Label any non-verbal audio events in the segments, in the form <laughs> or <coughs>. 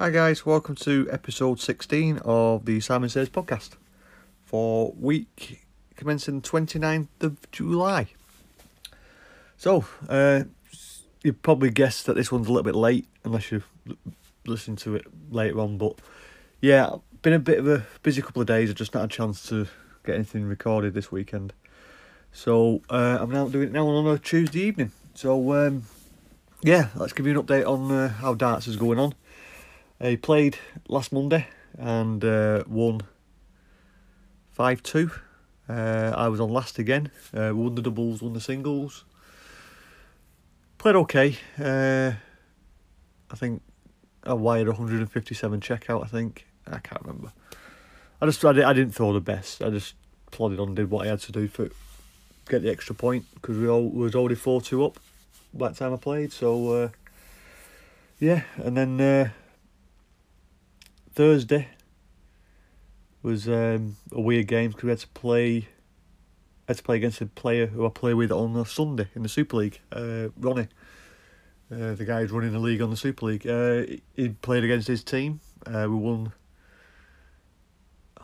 Hi guys, welcome to episode 16 of the Simon Says podcast for week commencing 29th of July. So, uh, you probably guessed that this one's a little bit late unless you listen to it later on, but yeah, been a bit of a busy couple of days. I've just not had a chance to get anything recorded this weekend. So, uh, I'm now doing it now on a Tuesday evening. So, um, yeah, let's give you an update on uh, how darts is going on. He played last Monday and uh, won 5 2. Uh, I was on last again. Uh, won the doubles, won the singles. Played okay. Uh, I think I wired 157 checkout, I think. I can't remember. I just I, didn't throw the best. I just plodded on, did what I had to do for get the extra point because we all was already 4 2 up by the time I played. So, uh, yeah, and then uh, Thursday was um, a weird game because we had to play had to play against a player who I play with on a Sunday in the Super League, uh, Ronnie. Uh, the guy who's running the league on the Super League. Uh, he played against his team. Uh, we won.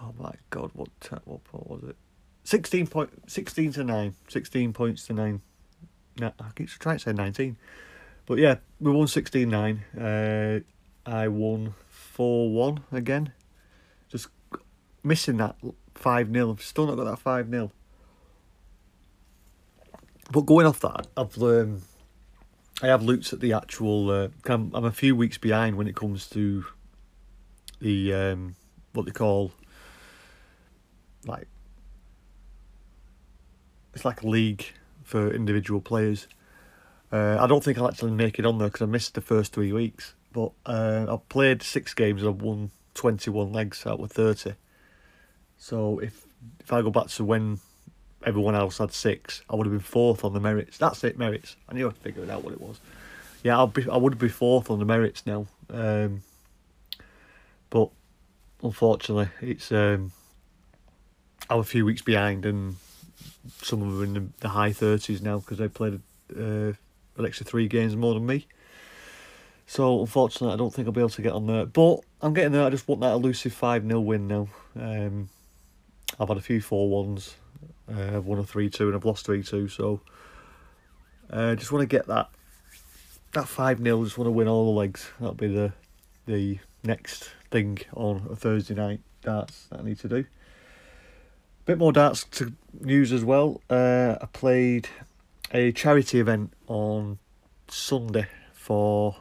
Oh my God! What what what was it? Sixteen point sixteen to nine. Sixteen points to nine. No, I keep trying to say nineteen, but yeah, we won 16-9. Uh, I won four one again. Just missing that five 0 Still not got that five 0 But going off that, I've um, I have looked at the actual. Uh, I'm, I'm a few weeks behind when it comes to the um, what they call like it's like a league for individual players. Uh, I don't think I'll actually make it on there because I missed the first three weeks. But uh, I've played six games and I've won 21 legs out of 30. So if if I go back to when everyone else had six, I would have been fourth on the merits. That's it, merits. I knew I'd figured out what it was. Yeah, I'll be I would be fourth on the merits now. Um, but unfortunately, it's um, I'm a few weeks behind, and some of them are in the, the high thirties now because they played uh, an extra three games more than me. So unfortunately, I don't think I'll be able to get on there. But I'm getting there. I just want that elusive five 0 win now. Um, I've had a few four ones. Uh, I've won a three two and I've lost three two. So I uh, just want to get that that five 0 Just want to win all the legs. That'll be the the next thing on a Thursday night darts that I need to do. Bit more darts to news as well. Uh, I played a charity event on Sunday for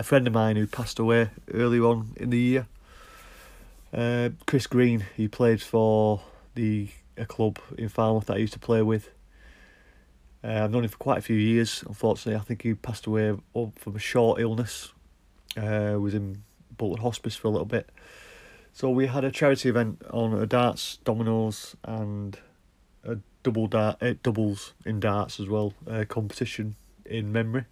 a friend of mine who passed away earlier on in the year. Uh, Chris Green, he played for the a club in Falmouth that I used to play with. Uh, I've known him for quite a few years. Unfortunately, I think he passed away from a short illness. Uh, was in Bolton Hospice for a little bit. So we had a charity event on a darts, dominoes, and a double dart, uh, doubles in darts as well. Uh, competition in memory.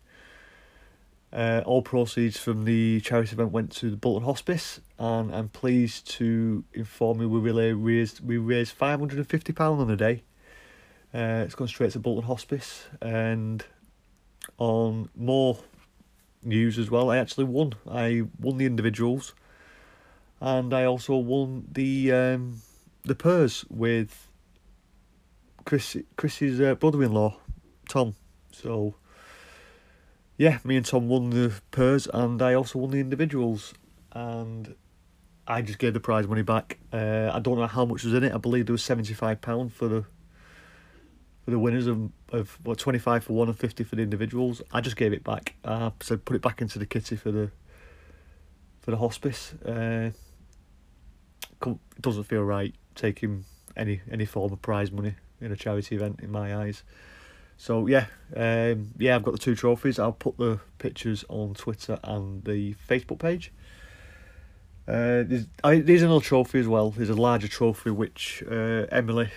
Uh, all proceeds from the charity event went to the Bolton Hospice, and I'm pleased to inform you we really raised we raised five hundred and fifty pound on the day. Uh, it's gone straight to Bolton Hospice, and on more news as well, I actually won. I won the individuals, and I also won the um, the pairs with Chris Chris's uh, brother-in-law, Tom. So yeah, me and Tom won the pairs, and I also won the individuals, and I just gave the prize money back. Uh, I don't know how much was in it. I believe there was seventy five pound for the for the winners of of what twenty five for one and fifty for the individuals. I just gave it back. Said put it back into the kitty for the for the hospice. Uh, it doesn't feel right taking any any form of prize money in a charity event in my eyes. So yeah, um, yeah, I've got the two trophies. I'll put the pictures on Twitter and the Facebook page. Uh, there's, I, there's another trophy as well. There's a larger trophy which uh, Emily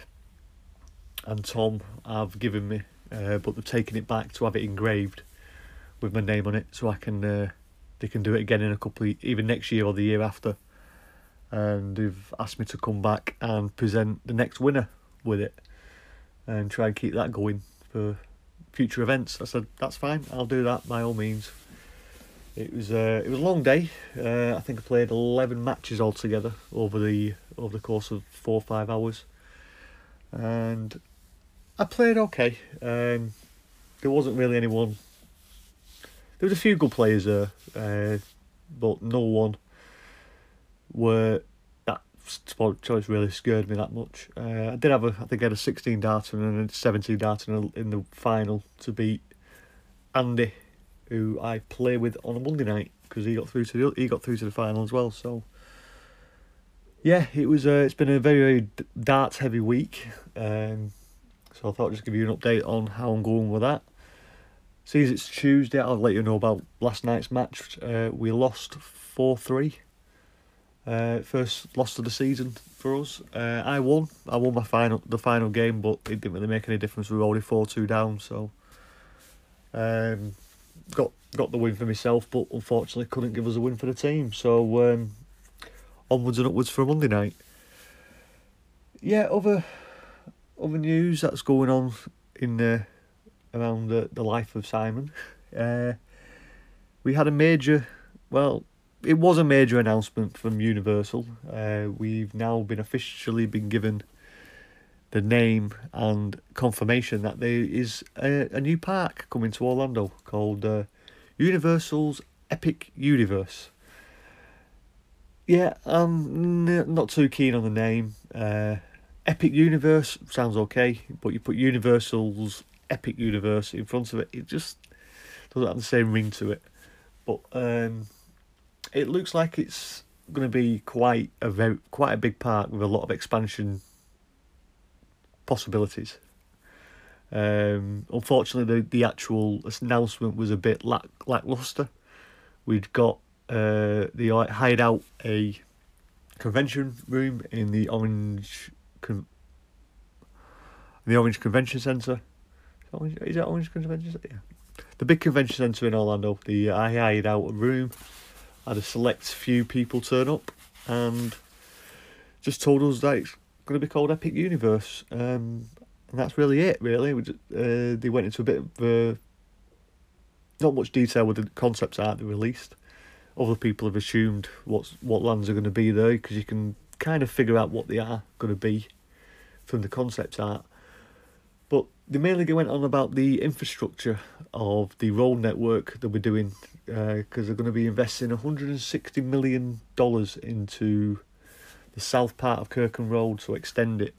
and Tom have given me, uh, but they've taken it back to have it engraved with my name on it, so I can uh, they can do it again in a couple of, even next year or the year after. And they've asked me to come back and present the next winner with it, and try and keep that going for future events. I said, that's fine, I'll do that by all means. It was uh, it was a long day. Uh, I think I played eleven matches altogether over the over the course of four or five hours, and I played okay. Um, there wasn't really anyone. There was a few good players there, uh, but no one were choice really scared me that much. Uh, I did have a I think I had a sixteen darter and a seventeen darter in, in the final to beat Andy who I play with on a Monday night because he got through to the, he got through to the final as well. So yeah, it was uh, it's been a very very darts heavy week. Um, so I thought I'd just give you an update on how I'm going with that. See, it's Tuesday, I'll let you know about last night's match. Uh, we lost four three. Uh, first loss of the season for us. Uh, I won. I won my final the final game, but it didn't really make any difference. We were already four two down, so um, got got the win for myself, but unfortunately couldn't give us a win for the team. So um, onwards and upwards for a Monday night. Yeah, other other news that's going on in the around the, the life of Simon. <laughs> Uh, we had a major, well, it was a major announcement from Universal. Uh, we've now been officially been given the name and confirmation that there is a, a new park coming to Orlando called uh, Universal's Epic Universe. Yeah, I'm n- not too keen on the name. Uh, Epic Universe sounds okay, but you put Universal's Epic Universe in front of it, it just doesn't have the same ring to it. But um, it looks like it's going to be quite a very quite a big park with a lot of expansion possibilities. Um, unfortunately, the, the actual announcement was a bit lack, lackluster. We'd got uh, the hired out a convention room in the Orange con- the Orange Convention Centre. Is it Orange Convention Centre? Yeah. The big convention centre in Orlando. The I hired out a room, had a select few people turn up, and just told us that it's going to be called Epic Universe. Um, and that's really it, really. Just, uh, they went into a bit of uh, not much detail with the concepts art they released. Other people have assumed what's what lands are going to be there because you can kind of figure out what they are going to be from the concept art. They mainly went on about the infrastructure of the road network that we're doing because uh, they're going to be investing $160 million into the south part of Kirkman Road to extend it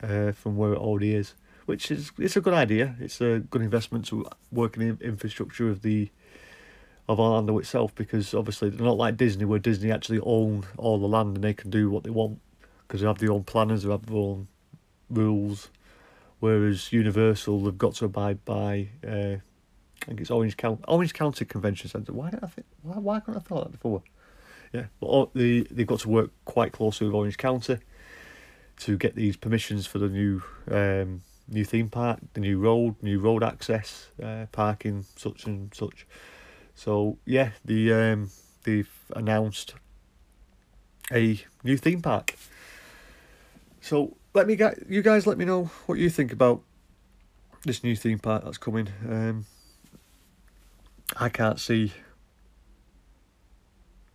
uh, from where it already is, which is it's a good idea. It's a good investment to work in the infrastructure of the of Orlando itself because obviously they're not like Disney where Disney actually own all the land and they can do what they want because they have their own planners, they have their own rules. Whereas Universal, they've got to abide by. Uh, I think it's Orange County, Orange County Convention Centre. Why did I think? Why, why couldn't I thought that before? Yeah, but they they've got to work quite closely with Orange County to get these permissions for the new um, new theme park, the new road, new road access, uh, parking, such and such. So yeah, the um, they've announced a new theme park. So let me get you guys let me know what you think about this new theme park that's coming. Um, I can't see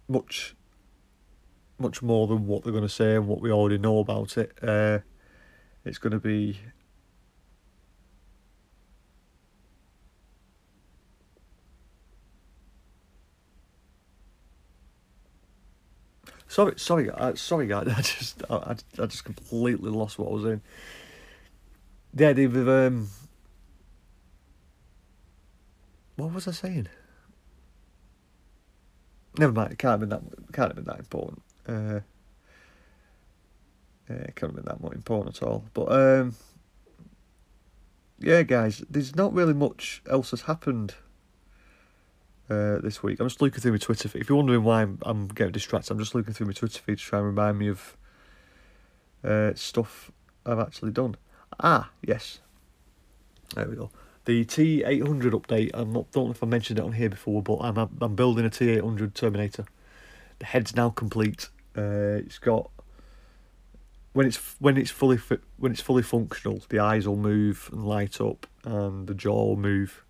much much more than what they're going to say and what we already know about it. Uh, it's going to be Sorry, sorry, uh, sorry, guys. <laughs> I just, I, I just completely lost what I was in. Yeah, they've, um, what was I saying? Never mind. It can't have been that. Can't have been that important. Uh, it can't have been that much important at all. But um, yeah, guys, there's not really much else has happened uh, this week. I'm just looking through my Twitter feed. If you're wondering why I'm, I'm getting distracted, I'm just looking through my Twitter feed to try and remind me of uh, stuff I've actually done. Ah, yes. There we go the T800 update. I'm not don't know if I mentioned it on here before, but I'm I'm building a T800 Terminator. The head's now complete. Uh, it's got when it's when it's fully when it's fully functional, the eyes will move and light up, and the jaw will move.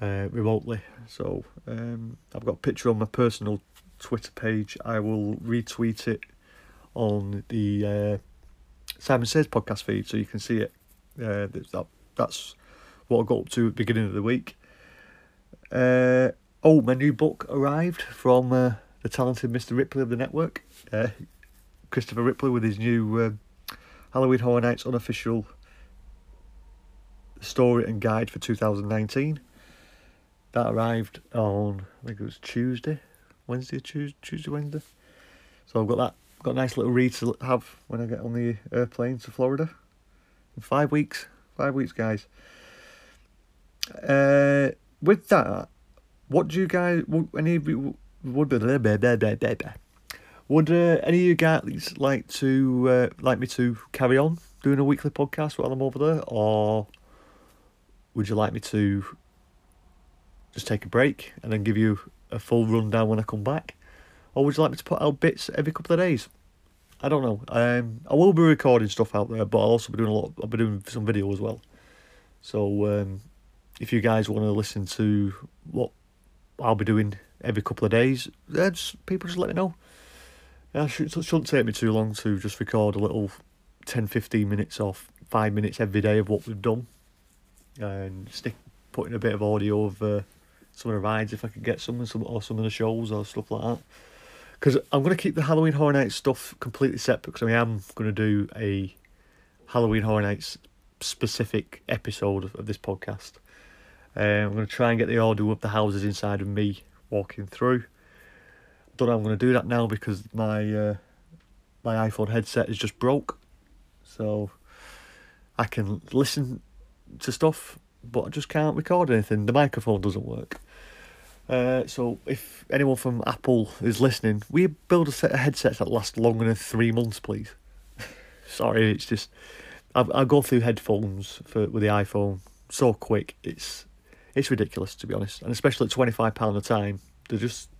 Uh, remotely. So um, I've got a picture on my personal Twitter page. I will retweet it on the uh, Simon Says podcast feed so you can see it. Uh, that, that's what I got up to at the beginning of the week. Uh, oh, my new book arrived from uh, the talented Mr. Ripley of the network. Uh, Christopher Ripley with his new uh, Halloween Horror Nights unofficial story and guide for 2019. That arrived on, I think it was Tuesday, Wednesday, Tuesday, Tuesday, Wednesday. So I've got that, got a nice little read to have when I get on the airplane to Florida. In five weeks, five weeks, guys. Uh, with that, what do you guys, Would any of you, would would uh, any of you guys like to uh, like me to carry on doing a weekly podcast while I'm over there, or would you like me to just take a break and then give you a full rundown when I come back, or would you like me to put out bits every couple of days? I don't know. Um, I will be recording stuff out there, but I'll also be doing a lot. I'll be doing some video as well. So um, if you guys want to listen to what I'll be doing every couple of days, then just, people just let me know. Yeah, it shouldn't take me too long to just record a little 10 15 minutes off, five minutes every day of what we've done and stick putting a bit of audio of uh, some of the rides if I could get some, some or some of the shows or stuff like that. Because I'm going to keep the Halloween Horror Nights stuff completely separate because I am going to do a Halloween Horror Nights specific episode of, of this podcast. Um, I'm going to try and get the audio of the houses inside of me walking through. Don't know I'm going to do that now because my uh, my iPhone headset is just broke, so I can listen to stuff, but I just can't record anything. The microphone doesn't work. Uh, so if anyone from Apple is listening, we build a set of headsets that last longer than three months, please. <laughs> Sorry, it's just I I go through headphones for with the iPhone so quick. It's it's ridiculous to be honest, and especially at twenty five pound a time, they're just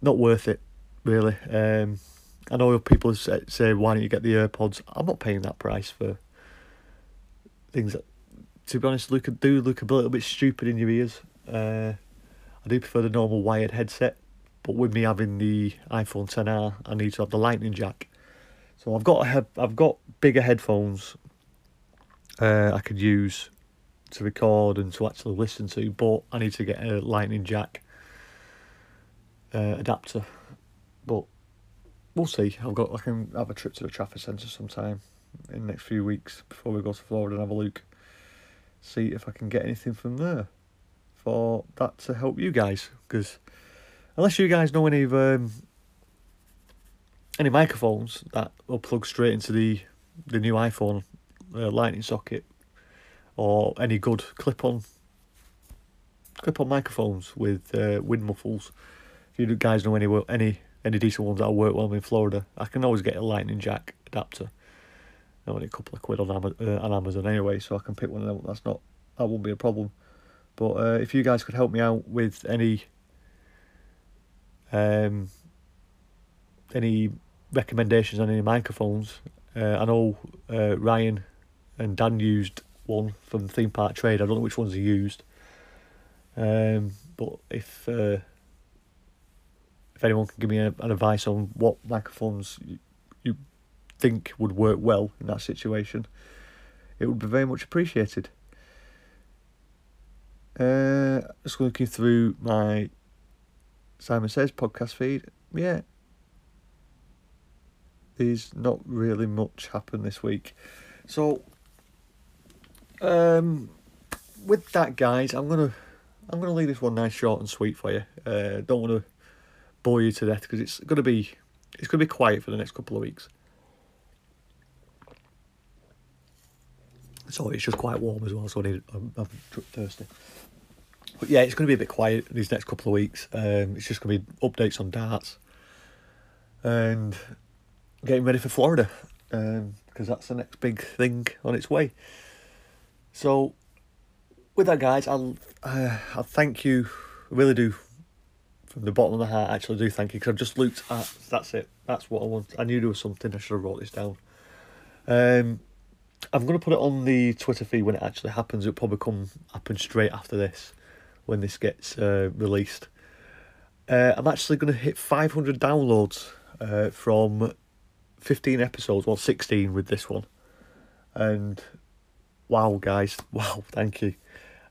not worth it, really. Um, I know people say, why don't you get the AirPods? I'm not paying that price for things that, to be honest, look do look a little bit stupid in your ears. Uh, I do prefer the normal wired headset, but with me having the iPhone 10R, I need to have the Lightning jack. So I've got a I've got bigger headphones uh, I could use to record and to actually listen to, but I need to get a lightning jack uh, adapter. But we'll see. I've got I can have a trip to the Trafford Centre sometime in the next few weeks before we go to Florida and have a look. See if I can get anything from there for that to help you guys. Because unless you guys know any um, any microphones that will plug straight into the the new iPhone uh, lightning socket or any good clip-on clip-on microphones with uh, wind muffles. If you guys know any any any decent ones that'll work well in Florida, I can always get a lightning jack adapter. Only a couple of quid on, Amazon, uh, on Amazon anyway, so I can pick one of them. That's not that won't be a problem. But uh, if you guys could help me out with any um any recommendations on any microphones, uh, I know uh, Ryan and Dan used one from the Theme Park Trade. I don't know which ones he used. Um, but if uh, if anyone can give me a, an advice on what microphones you, you think would work well in that situation, it would be very much appreciated. Uh, just looking through my Simon Says podcast feed. Yeah, there's not really much happened this week. So um, with that, guys, I'm gonna I'm gonna leave this one nice, short, and sweet for you. Uh, don't want to bore you to death because it's gonna be it's gonna be quiet for the next couple of weeks. So it's just quite warm as well, so I'm, I'm thirsty. But yeah, it's going to be a bit quiet these next couple of weeks. Um, it's just going to be updates on darts and getting ready for Florida because um, that's the next big thing on its way. So, with that, guys, I'll uh, I'll thank you. I really do, from the bottom of my heart. Actually, do thank you because I've just looked at. That's it. That's what I want. I knew there was something. I should have wrote this down. Um, I'm going to put it on the Twitter feed when it actually happens. It'll probably come happen straight after this when this gets uh, released. Uh, I'm actually going to hit 500 downloads uh, from 15 episodes, well, 16 with this one. And wow, guys, <laughs> wow, thank you.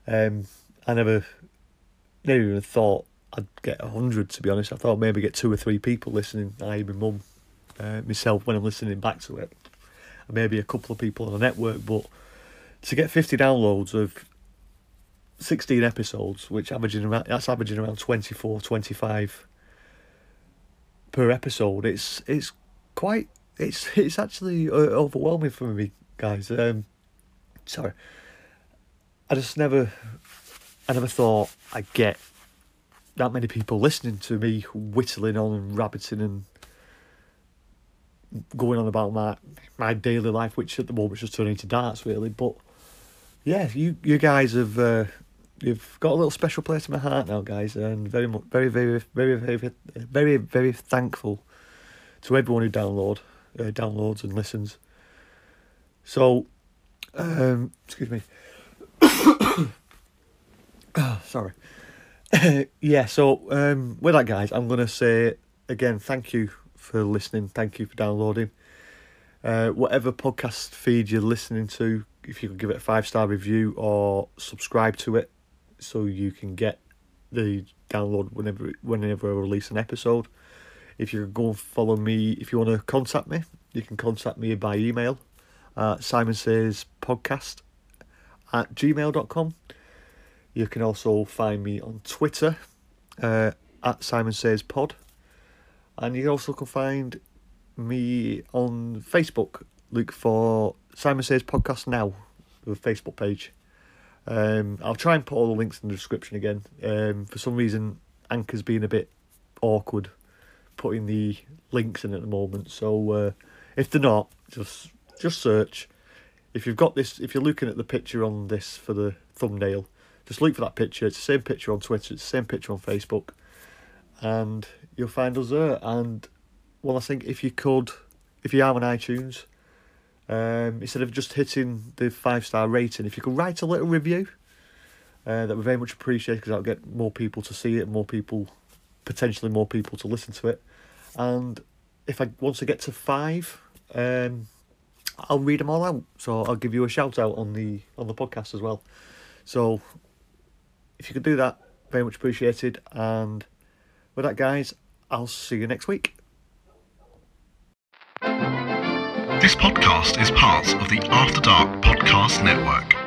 Um, I never, never even thought I'd get 100, to be honest. I thought maybe get two or three people listening, I, my mum, uh, myself, when I'm listening back to it maybe a couple of people on the network, but to get 50 downloads of 16 episodes, which averaging around, that's averaging around 24, 25 per episode, it's it's quite it's it's actually uh, overwhelming for me, guys. Um, sorry, I just never, I never thought I'd get that many people listening to me whittling on and rabbiting and going on about my my daily life, which at the moment just turning into darts, really. But yeah, you you guys have uh, you've got a little special place in my heart now, guys, and very much, very, very, very, very, very, very thankful to everyone who download, uh, downloads and listens. So, um, excuse me. oh, <coughs> sorry. <coughs> yeah. So, um, with that, guys, I'm gonna say again, thank you for listening. Thank you for downloading. Uh, whatever podcast feed you're listening to, if you could give it a five star review or subscribe to it, so you can get the download whenever whenever I release an episode. If you go and follow me, if you want to contact me, you can contact me by email at Simon Says Podcast at gmail.com. You can also find me on Twitter uh, at Simon Says Pod. And you also can find me on Facebook. Look for Simon Says Podcast Now, the Facebook page. Um, I'll try and put all the links in the description again. Um, for some reason, Anchor's been a bit awkward putting the links in at the moment. So uh, if they're not, just just search. If you've got this, if you're looking at the picture on this for the thumbnail, just look for that picture. It's the same picture on Twitter. It's the same picture on Facebook and you'll find us there. And well, I think if you could, if you are on iTunes, um, instead of just hitting the five star rating, if you could write a little review, uh, that would very much appreciate because that'll get more people to see it, more people, potentially more people to listen to it. And if I once I get to five, um, I'll read them all out. So I'll give you a shout out on the on the podcast as well. So if you could do that, very much appreciated. And with that, guys, I'll see you next week. This podcast is part of the After Dark Podcast Network.